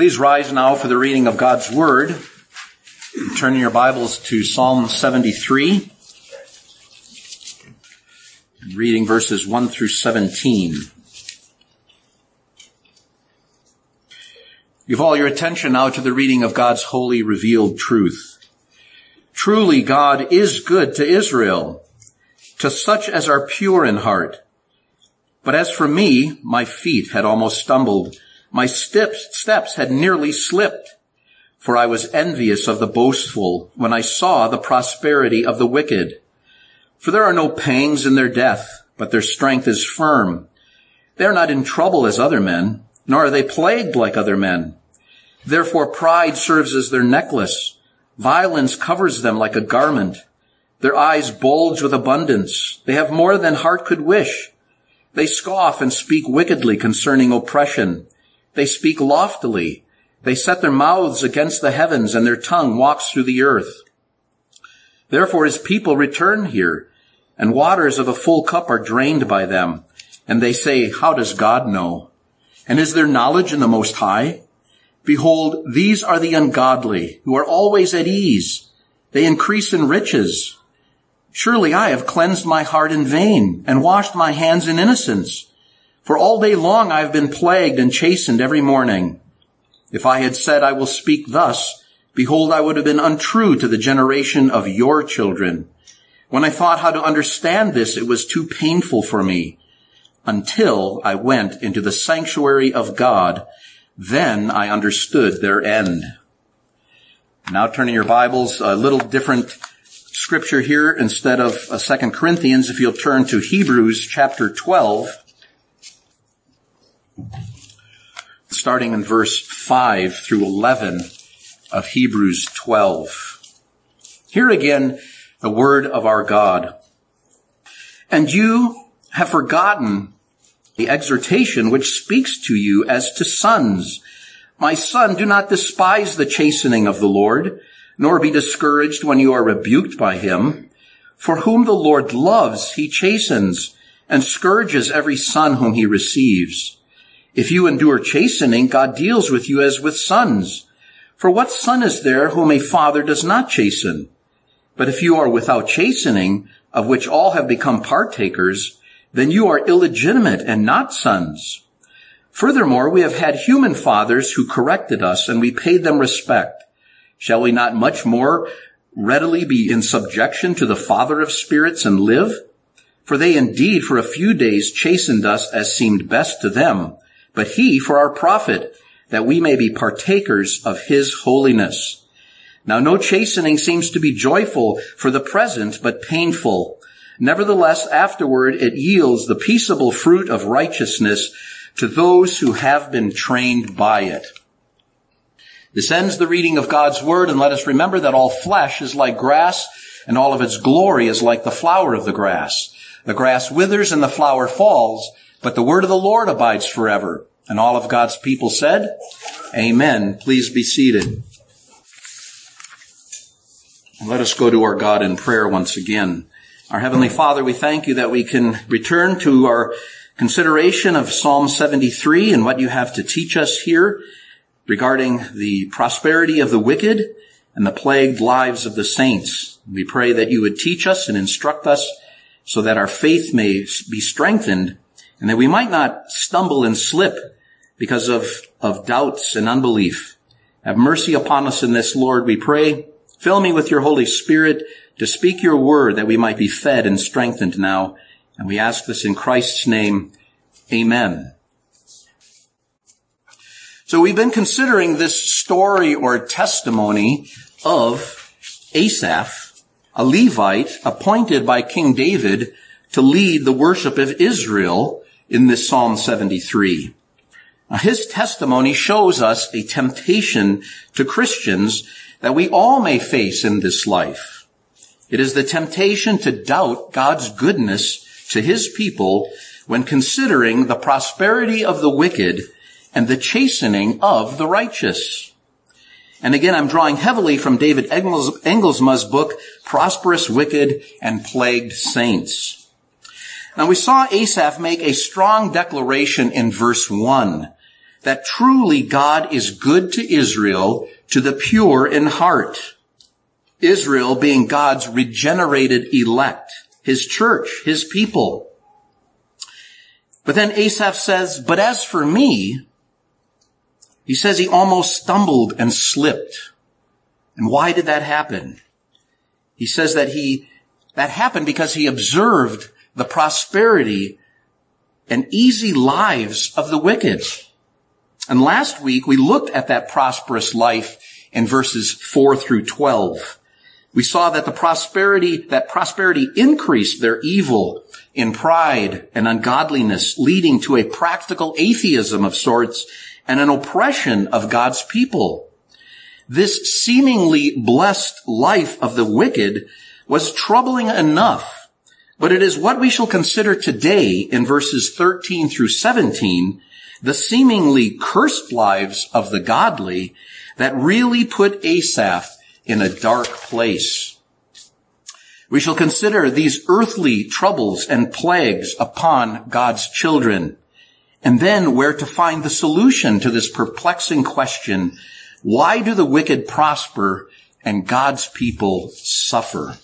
Please rise now for the reading of God's Word. Turn your Bibles to Psalm 73, reading verses 1 through 17. Give all your attention now to the reading of God's holy revealed truth. Truly God is good to Israel, to such as are pure in heart. But as for me, my feet had almost stumbled my steps, steps had nearly slipped, for I was envious of the boastful when I saw the prosperity of the wicked. For there are no pangs in their death, but their strength is firm. They are not in trouble as other men, nor are they plagued like other men. Therefore pride serves as their necklace. Violence covers them like a garment. Their eyes bulge with abundance. They have more than heart could wish. They scoff and speak wickedly concerning oppression. They speak loftily. They set their mouths against the heavens and their tongue walks through the earth. Therefore his people return here and waters of a full cup are drained by them. And they say, how does God know? And is there knowledge in the Most High? Behold, these are the ungodly who are always at ease. They increase in riches. Surely I have cleansed my heart in vain and washed my hands in innocence. For all day long I have been plagued and chastened every morning. If I had said I will speak thus, behold, I would have been untrue to the generation of your children. When I thought how to understand this, it was too painful for me until I went into the sanctuary of God. Then I understood their end. Now turning your Bibles, a little different scripture here instead of uh, Second Corinthians. If you'll turn to Hebrews chapter 12, starting in verse 5 through 11 of Hebrews 12. Here again, the word of our God. And you have forgotten the exhortation which speaks to you as to sons. My son, do not despise the chastening of the Lord, nor be discouraged when you are rebuked by him. For whom the Lord loves, he chastens and scourges every son whom he receives. If you endure chastening, God deals with you as with sons. For what son is there whom a father does not chasten? But if you are without chastening, of which all have become partakers, then you are illegitimate and not sons. Furthermore, we have had human fathers who corrected us and we paid them respect. Shall we not much more readily be in subjection to the Father of spirits and live? For they indeed for a few days chastened us as seemed best to them, but he for our profit, that we may be partakers of his holiness. Now no chastening seems to be joyful for the present, but painful. Nevertheless, afterward it yields the peaceable fruit of righteousness to those who have been trained by it. This ends the reading of God's word, and let us remember that all flesh is like grass, and all of its glory is like the flower of the grass. The grass withers and the flower falls, but the word of the Lord abides forever. And all of God's people said, Amen. Please be seated. Let us go to our God in prayer once again. Our Heavenly Father, we thank you that we can return to our consideration of Psalm 73 and what you have to teach us here regarding the prosperity of the wicked and the plagued lives of the saints. We pray that you would teach us and instruct us so that our faith may be strengthened and that we might not stumble and slip because of, of doubts and unbelief. Have mercy upon us in this, Lord, we pray. Fill me with your Holy Spirit to speak your word that we might be fed and strengthened now. And we ask this in Christ's name. Amen. So we've been considering this story or testimony of Asaph, a Levite appointed by King David to lead the worship of Israel in this Psalm 73. Now, his testimony shows us a temptation to Christians that we all may face in this life. It is the temptation to doubt God's goodness to his people when considering the prosperity of the wicked and the chastening of the righteous. And again, I'm drawing heavily from David Engelsma's book, Prosperous Wicked and Plagued Saints. Now we saw Asaph make a strong declaration in verse 1 that truly God is good to Israel, to the pure in heart. Israel being God's regenerated elect, his church, his people. But then Asaph says, but as for me, he says he almost stumbled and slipped. And why did that happen? He says that he, that happened because he observed the prosperity and easy lives of the wicked. And last week we looked at that prosperous life in verses 4 through 12. We saw that the prosperity, that prosperity increased their evil in pride and ungodliness, leading to a practical atheism of sorts and an oppression of God's people. This seemingly blessed life of the wicked was troubling enough, but it is what we shall consider today in verses 13 through 17, the seemingly cursed lives of the godly that really put Asaph in a dark place. We shall consider these earthly troubles and plagues upon God's children, and then where to find the solution to this perplexing question, why do the wicked prosper and God's people suffer?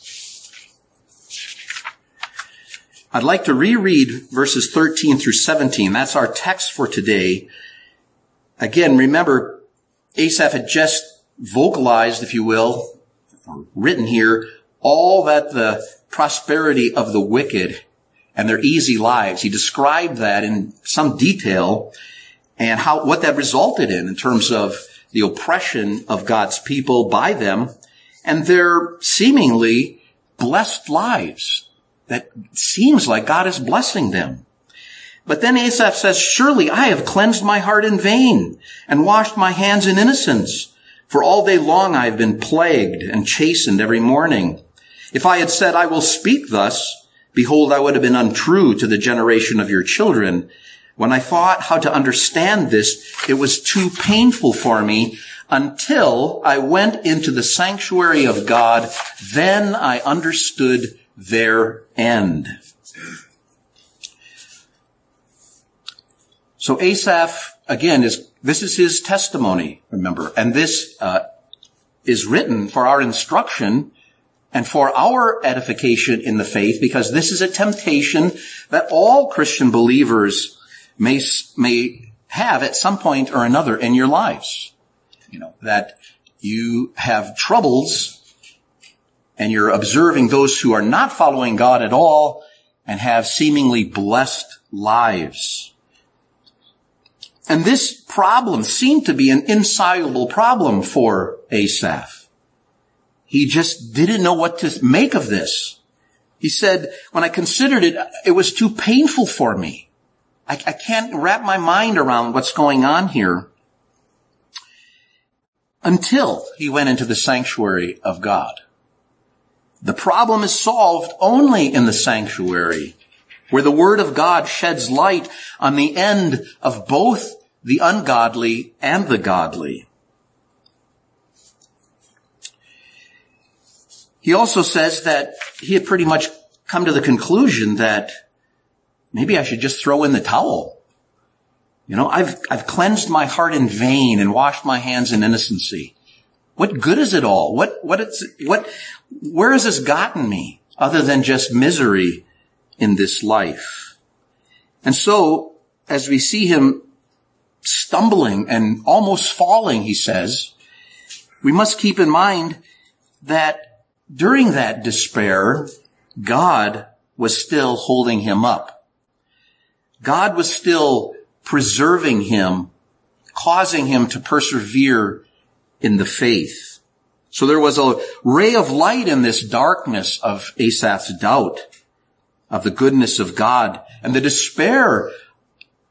I'd like to reread verses 13 through 17. That's our text for today. Again, remember, Asaph had just vocalized, if you will, or written here, all that the prosperity of the wicked and their easy lives. He described that in some detail and how, what that resulted in, in terms of the oppression of God's people by them and their seemingly blessed lives that seems like God is blessing them. But then Asaph says, surely I have cleansed my heart in vain and washed my hands in innocence. For all day long I have been plagued and chastened every morning. If I had said, I will speak thus, behold, I would have been untrue to the generation of your children. When I thought how to understand this, it was too painful for me until I went into the sanctuary of God. Then I understood their end. So Asaph, again, is this is his testimony, remember, and this uh, is written for our instruction and for our edification in the faith, because this is a temptation that all Christian believers may may have at some point or another in your lives. You know that you have troubles, and you're observing those who are not following God at all and have seemingly blessed lives. And this problem seemed to be an insoluble problem for Asaph. He just didn't know what to make of this. He said, when I considered it, it was too painful for me. I, I can't wrap my mind around what's going on here until he went into the sanctuary of God. The problem is solved only in the sanctuary where the word of God sheds light on the end of both the ungodly and the godly. He also says that he had pretty much come to the conclusion that maybe I should just throw in the towel. You know, I've, I've cleansed my heart in vain and washed my hands in innocency. What good is it all? What, what it's, what, where has this gotten me other than just misery in this life? And so, as we see him stumbling and almost falling, he says, we must keep in mind that during that despair, God was still holding him up. God was still preserving him, causing him to persevere in the faith. So there was a ray of light in this darkness of Asaph's doubt of the goodness of God and the despair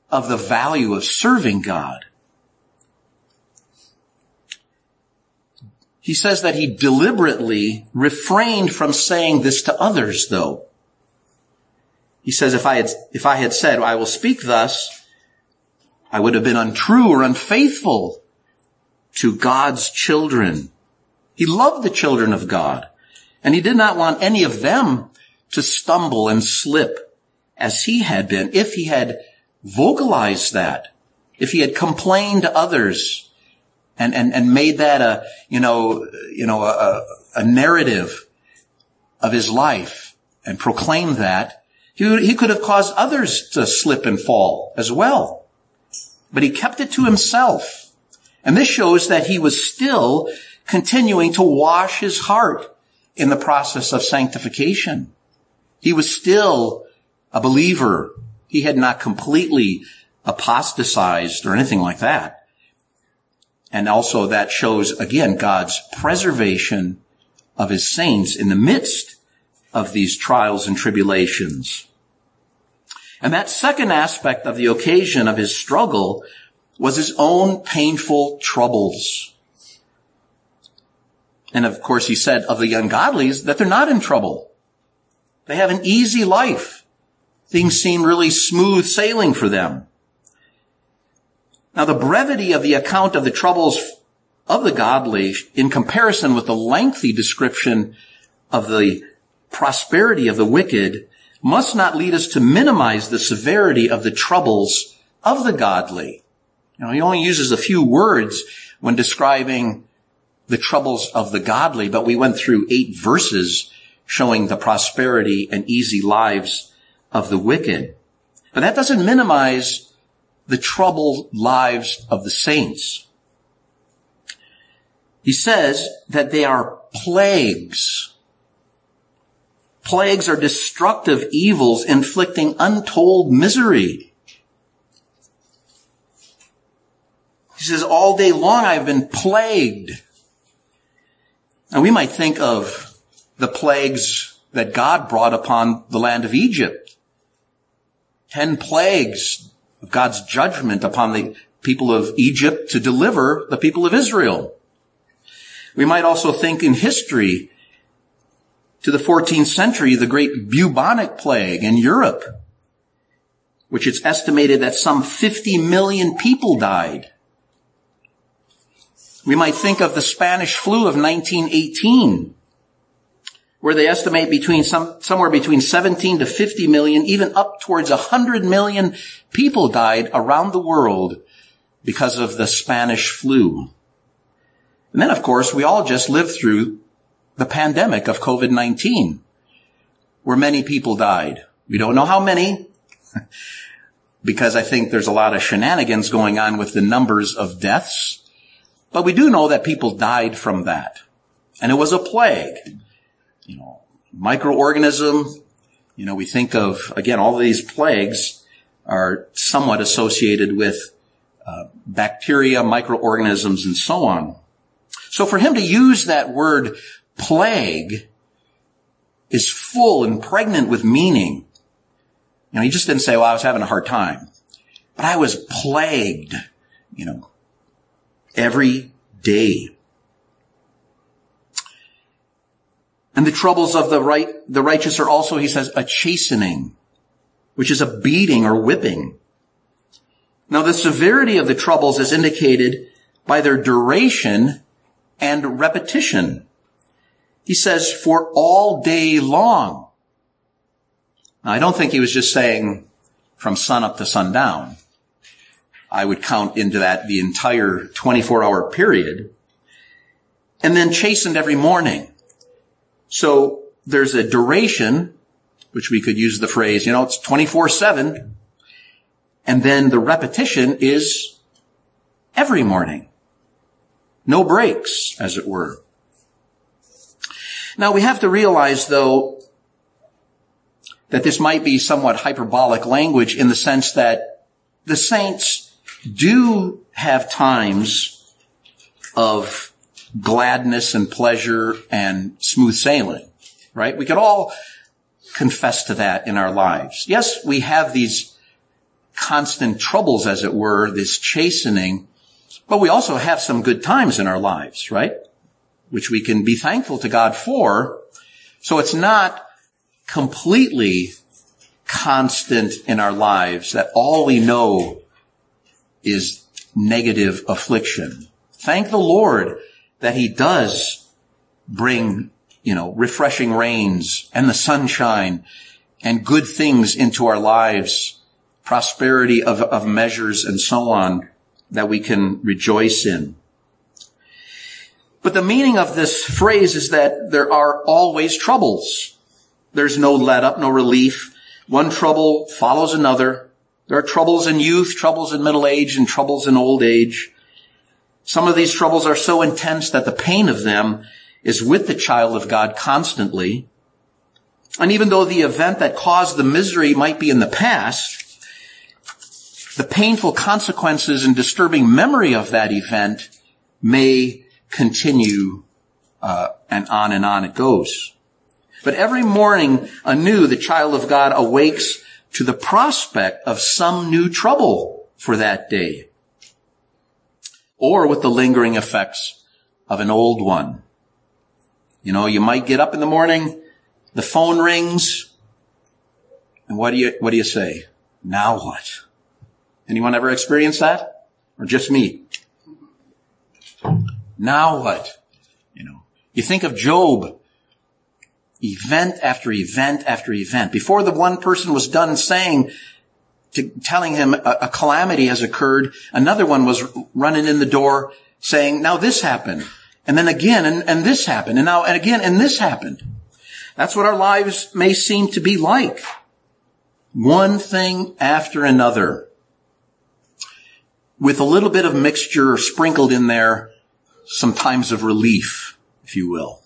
of the value of serving God. He says that he deliberately refrained from saying this to others though. He says, if I had, if I had said, I will speak thus, I would have been untrue or unfaithful to God's children. He loved the children of God and he did not want any of them to stumble and slip as he had been if he had vocalized that if he had complained to others and, and, and made that a, you know, you know, a, a narrative of his life and proclaimed that, he, he could have caused others to slip and fall as well. But he kept it to himself. And this shows that he was still continuing to wash his heart in the process of sanctification. He was still a believer. He had not completely apostatized or anything like that. And also that shows again God's preservation of his saints in the midst of these trials and tribulations. And that second aspect of the occasion of his struggle was his own painful troubles. And of course he said of the ungodlies that they're not in trouble. They have an easy life. Things seem really smooth sailing for them. Now the brevity of the account of the troubles of the godly in comparison with the lengthy description of the prosperity of the wicked must not lead us to minimize the severity of the troubles of the godly. You know, he only uses a few words when describing the troubles of the godly, but we went through eight verses showing the prosperity and easy lives of the wicked. But that doesn't minimize the troubled lives of the saints. He says that they are plagues. Plagues are destructive evils inflicting untold misery. He says, all day long I've been plagued. Now we might think of the plagues that God brought upon the land of Egypt. Ten plagues of God's judgment upon the people of Egypt to deliver the people of Israel. We might also think in history to the 14th century, the great bubonic plague in Europe, which it's estimated that some 50 million people died. We might think of the Spanish flu of 1918, where they estimate between some, somewhere between 17 to 50 million, even up towards 100 million people died around the world because of the Spanish flu. And then of course we all just lived through the pandemic of COVID-19 where many people died. We don't know how many because I think there's a lot of shenanigans going on with the numbers of deaths, but we do know that people died from that. And it was a plague you know, microorganism. You know, we think of, again, all of these plagues are somewhat associated with uh, bacteria, microorganisms, and so on. So for him to use that word plague is full and pregnant with meaning. You know, he just didn't say, well, I was having a hard time, but I was plagued, you know, every day. And the troubles of the right, the righteous are also, he says, a chastening, which is a beating or whipping. Now the severity of the troubles is indicated by their duration and repetition. He says, for all day long. Now, I don't think he was just saying from sun up to sundown. I would count into that the entire 24 hour period. And then chastened every morning. So there's a duration, which we could use the phrase, you know, it's 24-7. And then the repetition is every morning. No breaks, as it were. Now we have to realize though that this might be somewhat hyperbolic language in the sense that the saints do have times of gladness and pleasure and smooth sailing, right? We could all confess to that in our lives. Yes, we have these constant troubles, as it were, this chastening, but we also have some good times in our lives, right? Which we can be thankful to God for. So it's not completely constant in our lives that all we know is negative affliction. Thank the Lord that he does bring, you know, refreshing rains and the sunshine and good things into our lives prosperity of, of measures and so on that we can rejoice in. But the meaning of this phrase is that there are always troubles. There's no let up, no relief. One trouble follows another. There are troubles in youth, troubles in middle age, and troubles in old age. Some of these troubles are so intense that the pain of them is with the child of God constantly. And even though the event that caused the misery might be in the past, the painful consequences and disturbing memory of that event may continue, uh, and on and on it goes. But every morning anew, the child of God awakes to the prospect of some new trouble for that day, or with the lingering effects of an old one. You know, you might get up in the morning, the phone rings, and what do you, what do you say? Now what? Anyone ever experienced that? Or just me? Now what? You know, you think of Job, event after event after event. Before the one person was done saying, to, telling him a, a calamity has occurred, another one was running in the door saying, now this happened. And then again, and, and this happened, and now, and again, and this happened. That's what our lives may seem to be like. One thing after another. With a little bit of mixture sprinkled in there, some times of relief, if you will.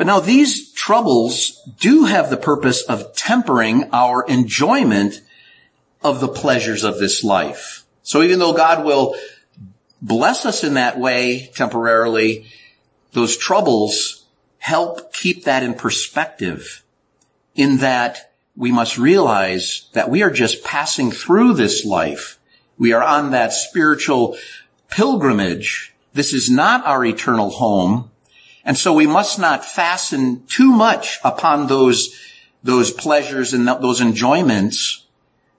But now these troubles do have the purpose of tempering our enjoyment of the pleasures of this life. So even though God will bless us in that way temporarily, those troubles help keep that in perspective in that we must realize that we are just passing through this life. We are on that spiritual pilgrimage. This is not our eternal home. And so we must not fasten too much upon those, those pleasures and those enjoyments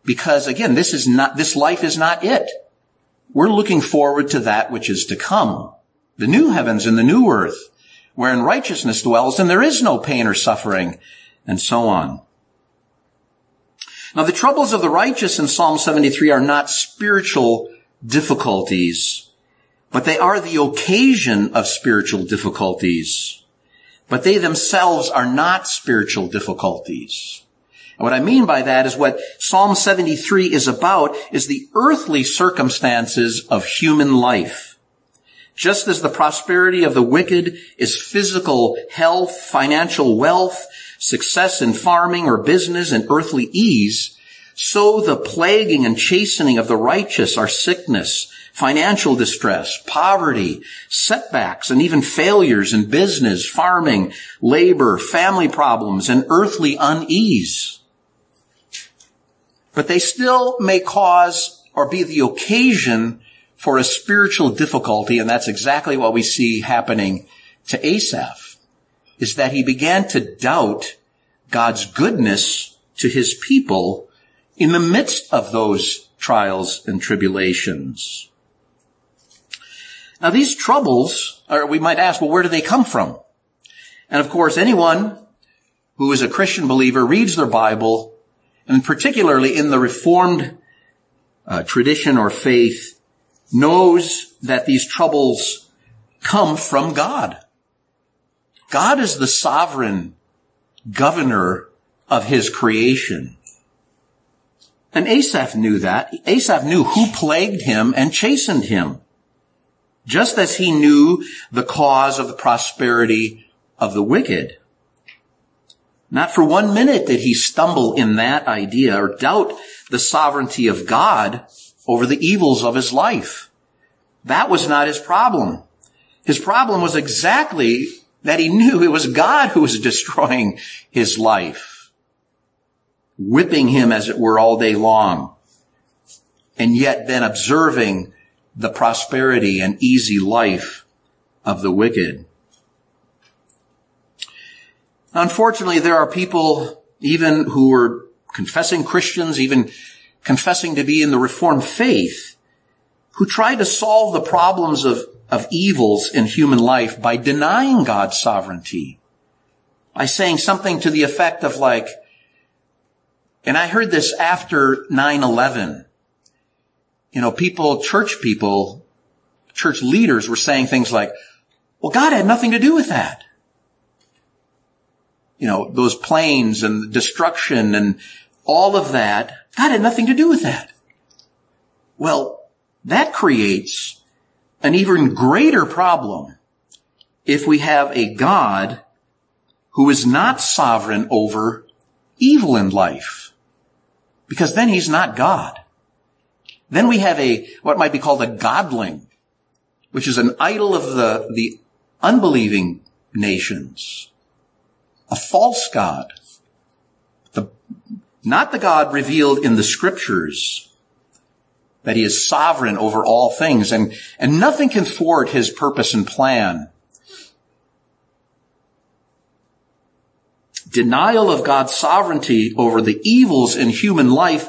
because again, this is not, this life is not it. We're looking forward to that which is to come. The new heavens and the new earth, wherein righteousness dwells and there is no pain or suffering, and so on. Now the troubles of the righteous in Psalm 73 are not spiritual difficulties, but they are the occasion of spiritual difficulties. But they themselves are not spiritual difficulties. And what I mean by that is what Psalm 73 is about is the earthly circumstances of human life. Just as the prosperity of the wicked is physical health, financial wealth, success in farming or business and earthly ease, so the plaguing and chastening of the righteous are sickness, financial distress, poverty, setbacks, and even failures in business, farming, labor, family problems, and earthly unease but they still may cause or be the occasion for a spiritual difficulty, and that's exactly what we see happening to Asaph, is that he began to doubt God's goodness to his people in the midst of those trials and tribulations. Now these troubles, or we might ask, well, where do they come from? And of course, anyone who is a Christian believer reads their Bible and particularly in the Reformed uh, tradition or faith, knows that these troubles come from God. God is the sovereign governor of his creation. And Asaph knew that. Asaph knew who plagued him and chastened him. Just as he knew the cause of the prosperity of the wicked. Not for one minute did he stumble in that idea or doubt the sovereignty of God over the evils of his life. That was not his problem. His problem was exactly that he knew it was God who was destroying his life, whipping him as it were all day long, and yet then observing the prosperity and easy life of the wicked. Unfortunately, there are people even who are confessing Christians, even confessing to be in the Reformed faith, who try to solve the problems of, of evils in human life by denying God's sovereignty. By saying something to the effect of like, And I heard this after 9-11. You know, people, church people, church leaders were saying things like, well, God had nothing to do with that. You know, those planes and destruction and all of that, God had nothing to do with that. Well, that creates an even greater problem if we have a God who is not sovereign over evil in life. Because then he's not God. Then we have a, what might be called a godling, which is an idol of the, the unbelieving nations. A false God. The, not the God revealed in the scriptures, that he is sovereign over all things and, and nothing can thwart his purpose and plan. Denial of God's sovereignty over the evils in human life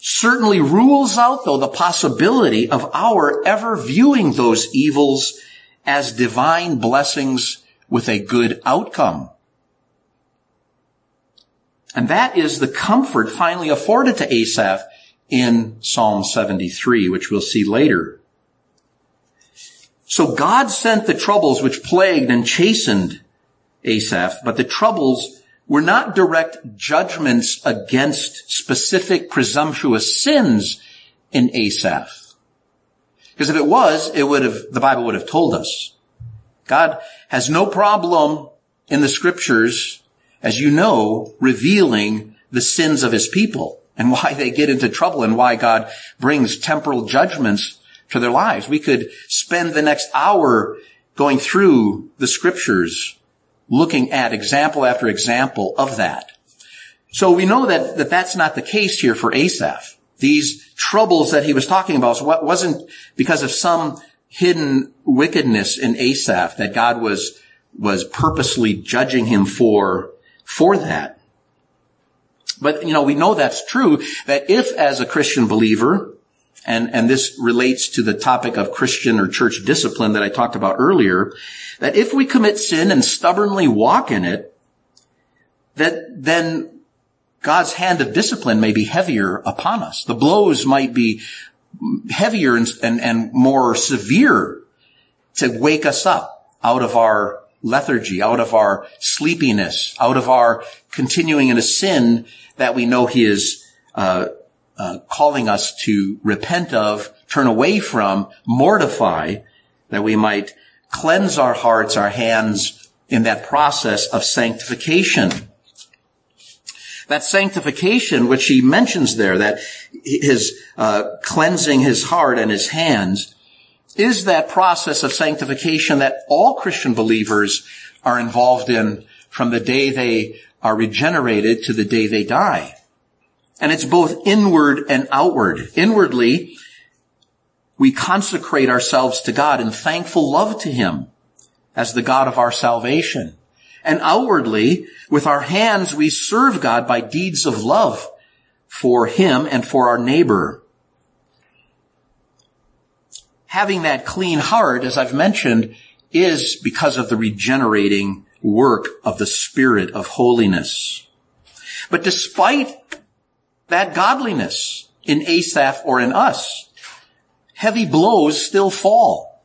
certainly rules out though the possibility of our ever viewing those evils as divine blessings with a good outcome. And that is the comfort finally afforded to Asaph in Psalm 73, which we'll see later. So God sent the troubles which plagued and chastened Asaph, but the troubles were not direct judgments against specific presumptuous sins in Asaph. Because if it was, it would have, the Bible would have told us. God has no problem in the scriptures, as you know, revealing the sins of his people and why they get into trouble and why God brings temporal judgments to their lives. We could spend the next hour going through the scriptures, looking at example after example of that. So we know that, that that's not the case here for Asaph. These troubles that he was talking about wasn't because of some hidden wickedness in Asaph that God was, was purposely judging him for, for that. But, you know, we know that's true, that if as a Christian believer, and, and this relates to the topic of Christian or church discipline that I talked about earlier, that if we commit sin and stubbornly walk in it, that then God's hand of discipline may be heavier upon us. The blows might be heavier and, and, and more severe to wake us up out of our lethargy, out of our sleepiness, out of our continuing in a sin that we know he is uh, uh, calling us to repent of, turn away from, mortify, that we might cleanse our hearts, our hands in that process of sanctification. That sanctification, which he mentions there, that his uh, cleansing his heart and his hands, is that process of sanctification that all Christian believers are involved in from the day they are regenerated to the day they die. And it's both inward and outward. Inwardly, we consecrate ourselves to God in thankful love to Him as the God of our salvation. And outwardly, with our hands, we serve God by deeds of love for Him and for our neighbor. Having that clean heart, as I've mentioned, is because of the regenerating work of the Spirit of holiness. But despite that godliness in Asaph or in us, heavy blows still fall.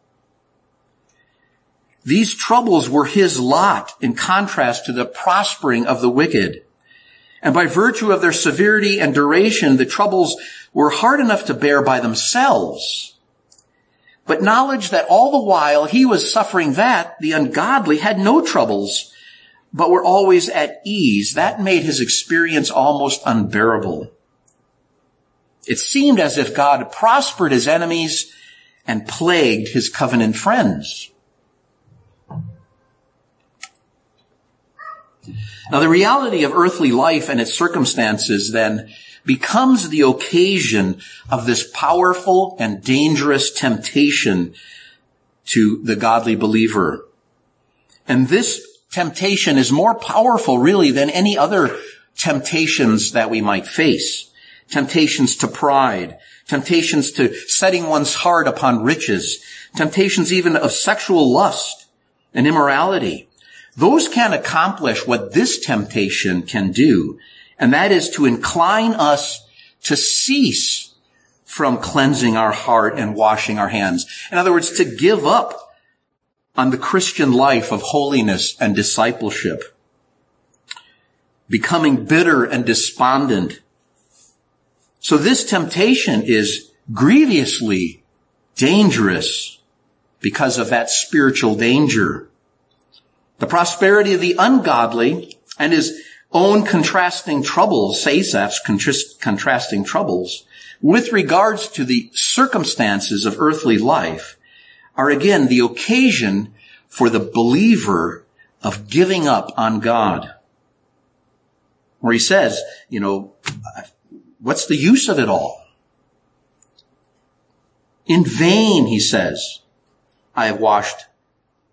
These troubles were his lot in contrast to the prospering of the wicked. And by virtue of their severity and duration, the troubles were hard enough to bear by themselves. But knowledge that all the while he was suffering that, the ungodly had no troubles, but were always at ease. That made his experience almost unbearable. It seemed as if God prospered his enemies and plagued his covenant friends. Now the reality of earthly life and its circumstances then becomes the occasion of this powerful and dangerous temptation to the godly believer. And this temptation is more powerful really than any other temptations that we might face. Temptations to pride, temptations to setting one's heart upon riches, temptations even of sexual lust and immorality. Those can accomplish what this temptation can do And that is to incline us to cease from cleansing our heart and washing our hands. In other words, to give up on the Christian life of holiness and discipleship. Becoming bitter and despondent. So this temptation is grievously dangerous because of that spiritual danger. The prosperity of the ungodly and his own contrasting troubles, Asaph's contrasting troubles, with regards to the circumstances of earthly life, are again the occasion for the believer of giving up on God. Where he says, you know, what's the use of it all? In vain, he says, I have washed,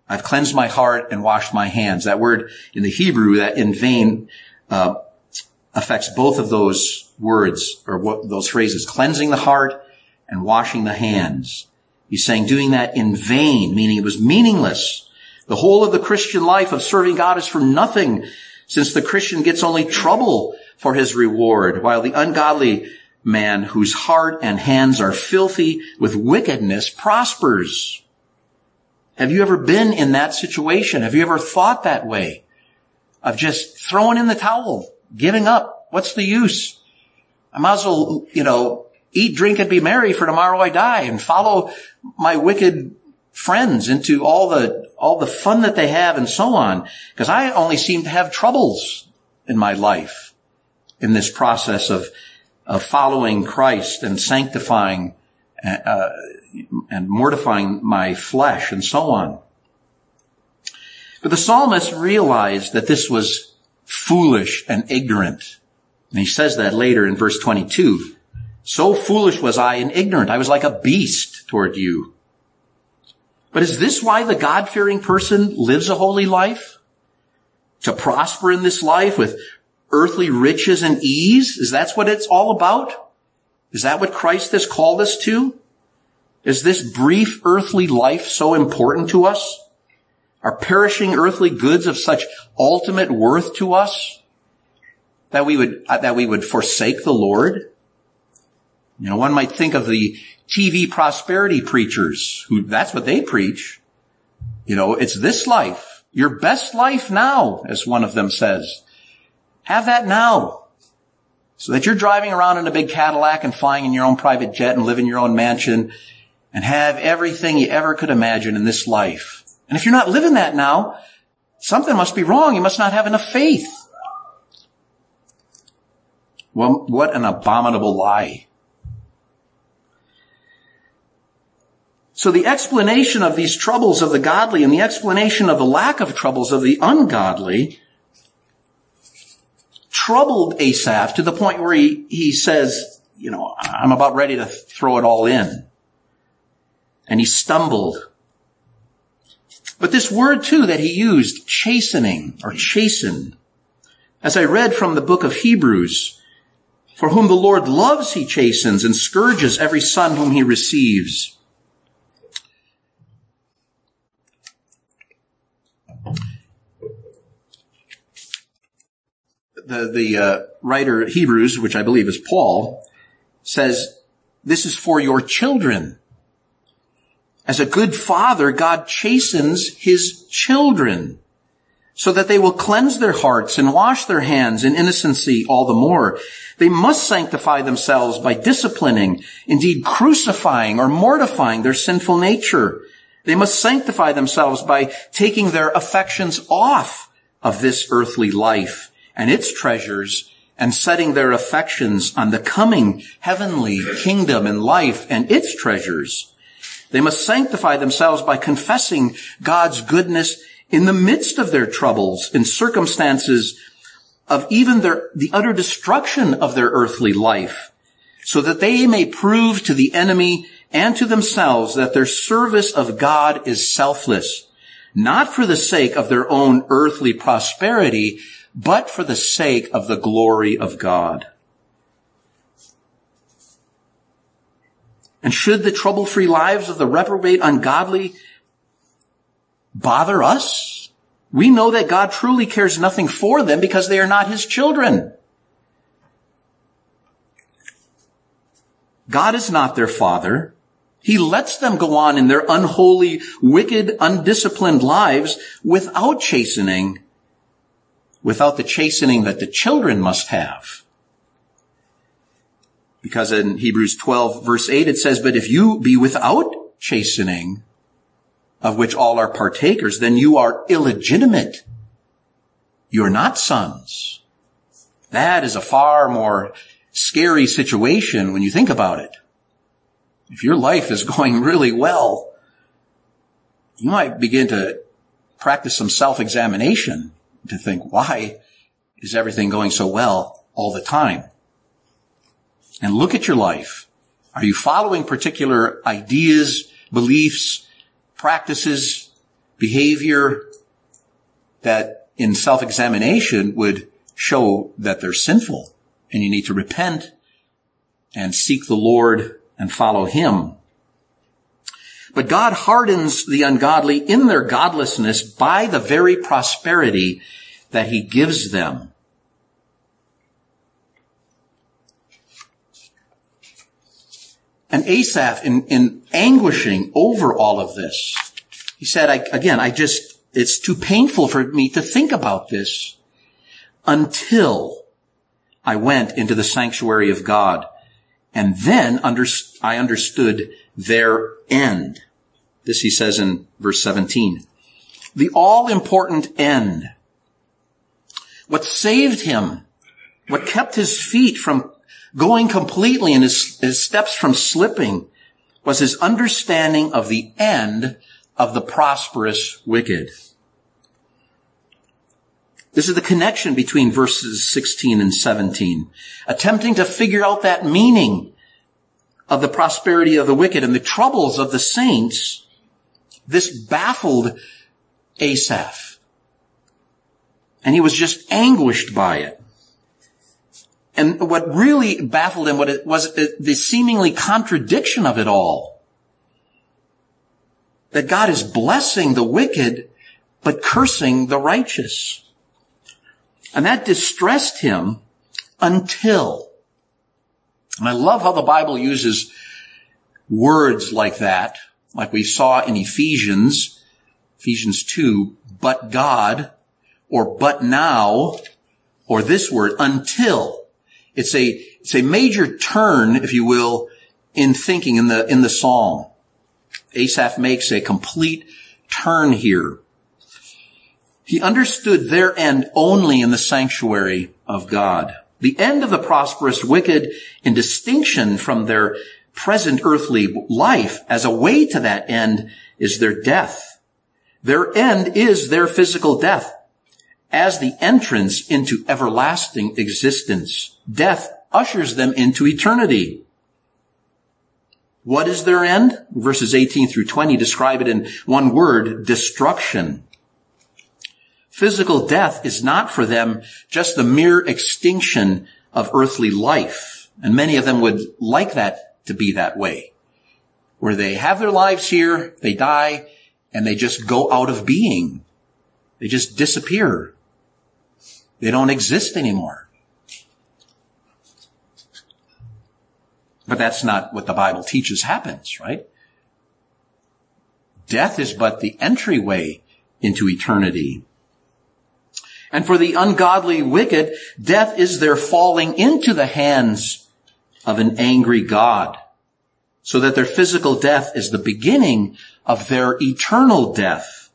I've cleansed my heart and washed my hands. That word in the Hebrew, that in vain, uh, affects both of those words or what, those phrases, cleansing the heart and washing the hands. He's saying doing that in vain, meaning it was meaningless. The whole of the Christian life of serving God is for nothing since the Christian gets only trouble for his reward while the ungodly man whose heart and hands are filthy with wickedness prospers. Have you ever been in that situation? Have you ever thought that way? Of just throwing in the towel, giving up. What's the use? I might as well, you know, eat, drink, and be merry for tomorrow I die and follow my wicked friends into all the, all the fun that they have and so on. Because I only seem to have troubles in my life in this process of of following Christ and sanctifying uh, and mortifying my flesh and so on. But the psalmist realized that this was foolish and ignorant. And he says that later in verse 22. So foolish was I and ignorant. I was like a beast toward you. But is this why the God-fearing person lives a holy life? To prosper in this life with earthly riches and ease? Is that what it's all about? Is that what Christ has called us to? Is this brief earthly life so important to us? Are perishing earthly goods of such ultimate worth to us that we would, uh, that we would forsake the Lord? You know, one might think of the TV prosperity preachers who, that's what they preach. You know, it's this life, your best life now, as one of them says. Have that now. So that you're driving around in a big Cadillac and flying in your own private jet and live in your own mansion and have everything you ever could imagine in this life. And if you're not living that now, something must be wrong. You must not have enough faith. Well, what an abominable lie. So the explanation of these troubles of the godly and the explanation of the lack of troubles of the ungodly troubled Asaph to the point where he, he says, you know, I'm about ready to throw it all in. And he stumbled. But this word too that he used, chastening or chasten, as I read from the book of Hebrews, for whom the Lord loves he chastens and scourges every son whom he receives. The, the uh, writer Hebrews, which I believe is Paul, says, this is for your children. As a good father, God chastens his children so that they will cleanse their hearts and wash their hands in innocency all the more. They must sanctify themselves by disciplining, indeed crucifying or mortifying their sinful nature. They must sanctify themselves by taking their affections off of this earthly life and its treasures and setting their affections on the coming heavenly kingdom and life and its treasures. They must sanctify themselves by confessing God's goodness in the midst of their troubles, in circumstances of even their, the utter destruction of their earthly life, so that they may prove to the enemy and to themselves that their service of God is selfless, not for the sake of their own earthly prosperity, but for the sake of the glory of God. And should the trouble-free lives of the reprobate ungodly bother us? We know that God truly cares nothing for them because they are not his children. God is not their father. He lets them go on in their unholy, wicked, undisciplined lives without chastening without the chastening that the children must have. Because in Hebrews 12 verse 8 it says, but if you be without chastening, of which all are partakers, then you are illegitimate. You're not sons. That is a far more scary situation when you think about it. If your life is going really well, you might begin to practice some self-examination to think, why is everything going so well all the time? And look at your life. Are you following particular ideas, beliefs, practices, behavior that in self-examination would show that they're sinful and you need to repent and seek the Lord and follow Him. But God hardens the ungodly in their godlessness by the very prosperity that He gives them. And Asaph, in, in anguishing over all of this, he said, I, again, I just, it's too painful for me to think about this until I went into the sanctuary of God. And then under, I understood their end. This he says in verse 17. The all important end. What saved him, what kept his feet from going completely and his, his steps from slipping was his understanding of the end of the prosperous wicked. This is the connection between verses 16 and 17. Attempting to figure out that meaning of the prosperity of the wicked and the troubles of the saints, this baffled Asaph. And he was just anguished by it. And what really baffled him was uh, the seemingly contradiction of it all. That God is blessing the wicked, but cursing the righteous. And that distressed him until, and I love how the Bible uses words like that, like we saw in Ephesians, Ephesians 2, but God, or but now, or this word, until. It's a, it's a major turn, if you will, in thinking in the, in the psalm. Asaph makes a complete turn here. He understood their end only in the sanctuary of God. The end of the prosperous wicked in distinction from their present earthly life as a way to that end is their death. Their end is their physical death as the entrance into everlasting existence. Death ushers them into eternity. What is their end? Verses 18 through 20 describe it in one word, destruction. Physical death is not for them just the mere extinction of earthly life. And many of them would like that to be that way. Where they have their lives here, they die, and they just go out of being. They just disappear. They don't exist anymore. But that's not what the Bible teaches happens, right? Death is but the entryway into eternity. And for the ungodly wicked, death is their falling into the hands of an angry God. So that their physical death is the beginning of their eternal death.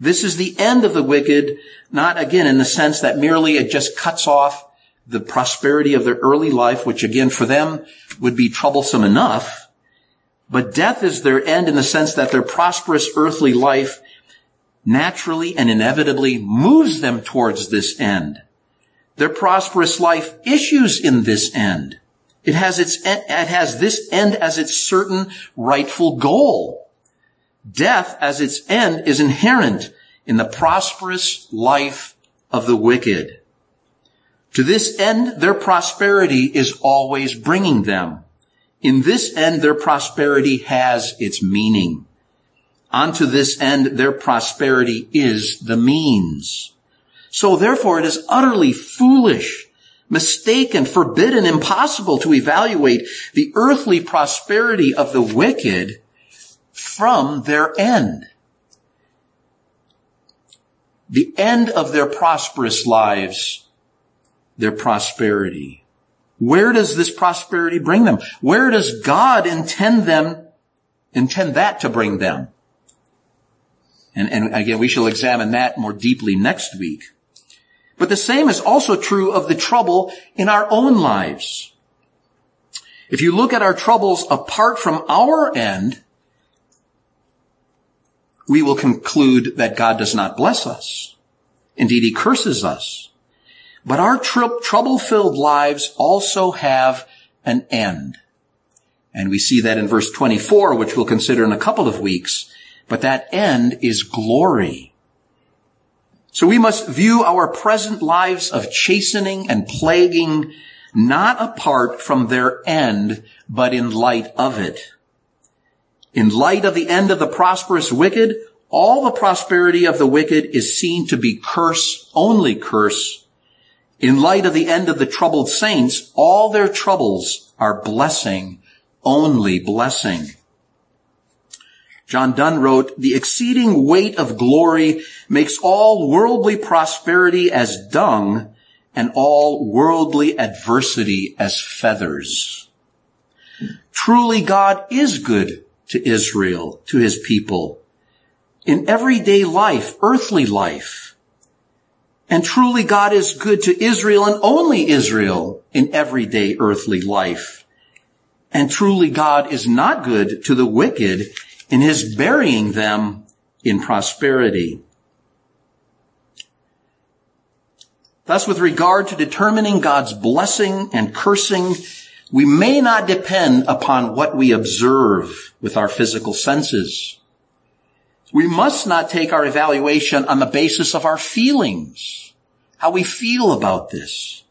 This is the end of the wicked, not again in the sense that merely it just cuts off the prosperity of their early life, which again for them would be troublesome enough. But death is their end in the sense that their prosperous earthly life naturally and inevitably moves them towards this end. Their prosperous life issues in this end. It has its, it has this end as its certain rightful goal. Death as its end is inherent in the prosperous life of the wicked. To this end, their prosperity is always bringing them. In this end, their prosperity has its meaning. Unto this end, their prosperity is the means. So therefore, it is utterly foolish mistaken, forbidden, impossible to evaluate the earthly prosperity of the wicked from their end. The end of their prosperous lives, their prosperity. Where does this prosperity bring them? Where does God intend them, intend that to bring them? And, and again, we shall examine that more deeply next week. But the same is also true of the trouble in our own lives. If you look at our troubles apart from our end, we will conclude that God does not bless us. Indeed, he curses us. But our tr- trouble-filled lives also have an end. And we see that in verse 24, which we'll consider in a couple of weeks. But that end is glory. So we must view our present lives of chastening and plaguing not apart from their end, but in light of it. In light of the end of the prosperous wicked, all the prosperity of the wicked is seen to be curse, only curse. In light of the end of the troubled saints, all their troubles are blessing, only blessing. John Donne wrote, the exceeding weight of glory makes all worldly prosperity as dung and all worldly adversity as feathers. Truly God is good to Israel, to his people, in everyday life, earthly life. And truly God is good to Israel and only Israel in everyday earthly life. And truly God is not good to the wicked in his burying them in prosperity. Thus, with regard to determining God's blessing and cursing, we may not depend upon what we observe with our physical senses. We must not take our evaluation on the basis of our feelings, how we feel about this.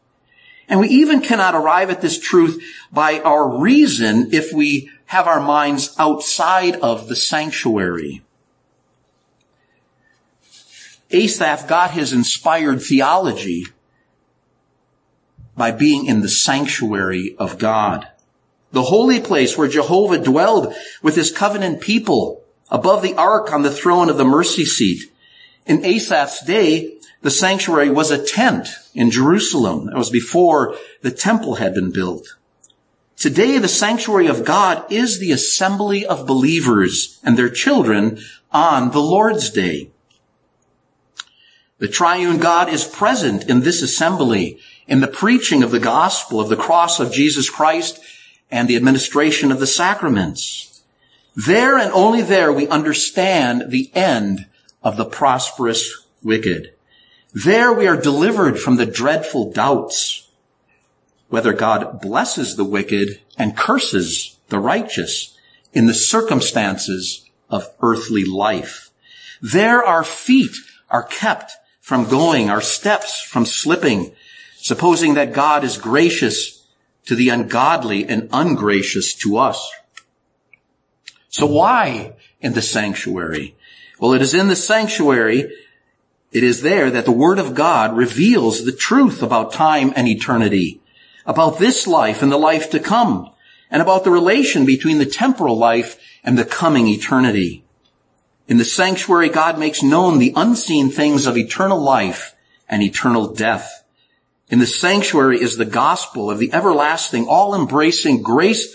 And we even cannot arrive at this truth by our reason if we have our minds outside of the sanctuary. Asaph got his inspired theology by being in the sanctuary of God. The holy place where Jehovah dwelled with his covenant people above the ark on the throne of the mercy seat. In Asaph's day, the sanctuary was a tent in Jerusalem. It was before the temple had been built. Today, the sanctuary of God is the assembly of believers and their children on the Lord's day. The triune God is present in this assembly in the preaching of the gospel of the cross of Jesus Christ and the administration of the sacraments. There and only there we understand the end of the prosperous wicked. There we are delivered from the dreadful doubts whether God blesses the wicked and curses the righteous in the circumstances of earthly life. There our feet are kept from going, our steps from slipping, supposing that God is gracious to the ungodly and ungracious to us. So why in the sanctuary? Well, it is in the sanctuary, it is there that the Word of God reveals the truth about time and eternity about this life and the life to come, and about the relation between the temporal life and the coming eternity. In the sanctuary, God makes known the unseen things of eternal life and eternal death. In the sanctuary is the gospel of the everlasting, all-embracing grace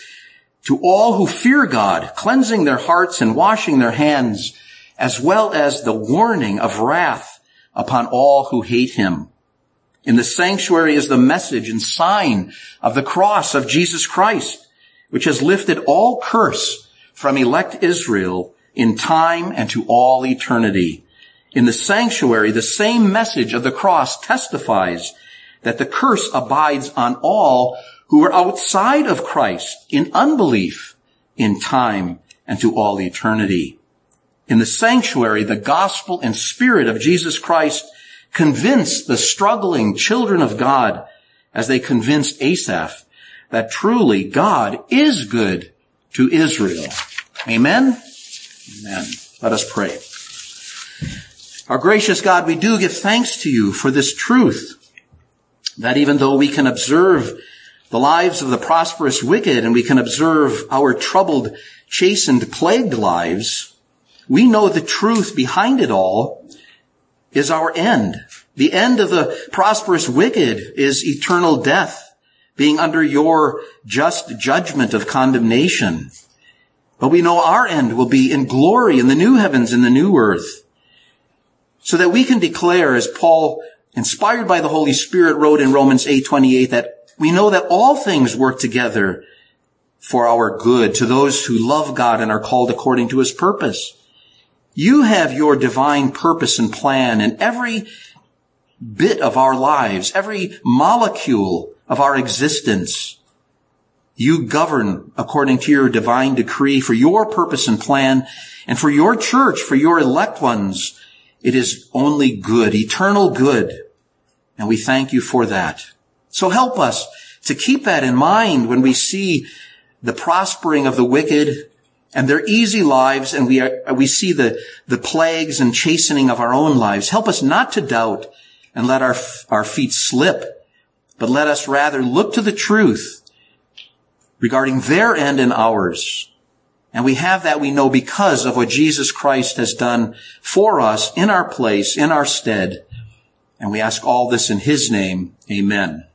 to all who fear God, cleansing their hearts and washing their hands, as well as the warning of wrath upon all who hate him. In the sanctuary is the message and sign of the cross of Jesus Christ, which has lifted all curse from elect Israel in time and to all eternity. In the sanctuary, the same message of the cross testifies that the curse abides on all who are outside of Christ in unbelief in time and to all eternity. In the sanctuary, the gospel and spirit of Jesus Christ convince the struggling children of God as they convinced Asaph that truly God is good to Israel. Amen? Amen. Let us pray. Our gracious God, we do give thanks to you for this truth. that even though we can observe the lives of the prosperous wicked and we can observe our troubled, chastened, plagued lives, we know the truth behind it all is our end. The end of the prosperous wicked is eternal death, being under your just judgment of condemnation. But we know our end will be in glory in the new heavens and the new earth. So that we can declare, as Paul, inspired by the Holy Spirit, wrote in Romans 8:28, that we know that all things work together for our good to those who love God and are called according to his purpose. You have your divine purpose and plan in every bit of our lives, every molecule of our existence. You govern according to your divine decree for your purpose and plan and for your church, for your elect ones. It is only good, eternal good. And we thank you for that. So help us to keep that in mind when we see the prospering of the wicked and their easy lives and we are, we see the, the plagues and chastening of our own lives. Help us not to doubt and let our, our feet slip, but let us rather look to the truth regarding their end and ours. And we have that we know because of what Jesus Christ has done for us in our place, in our stead. And we ask all this in His name. Amen.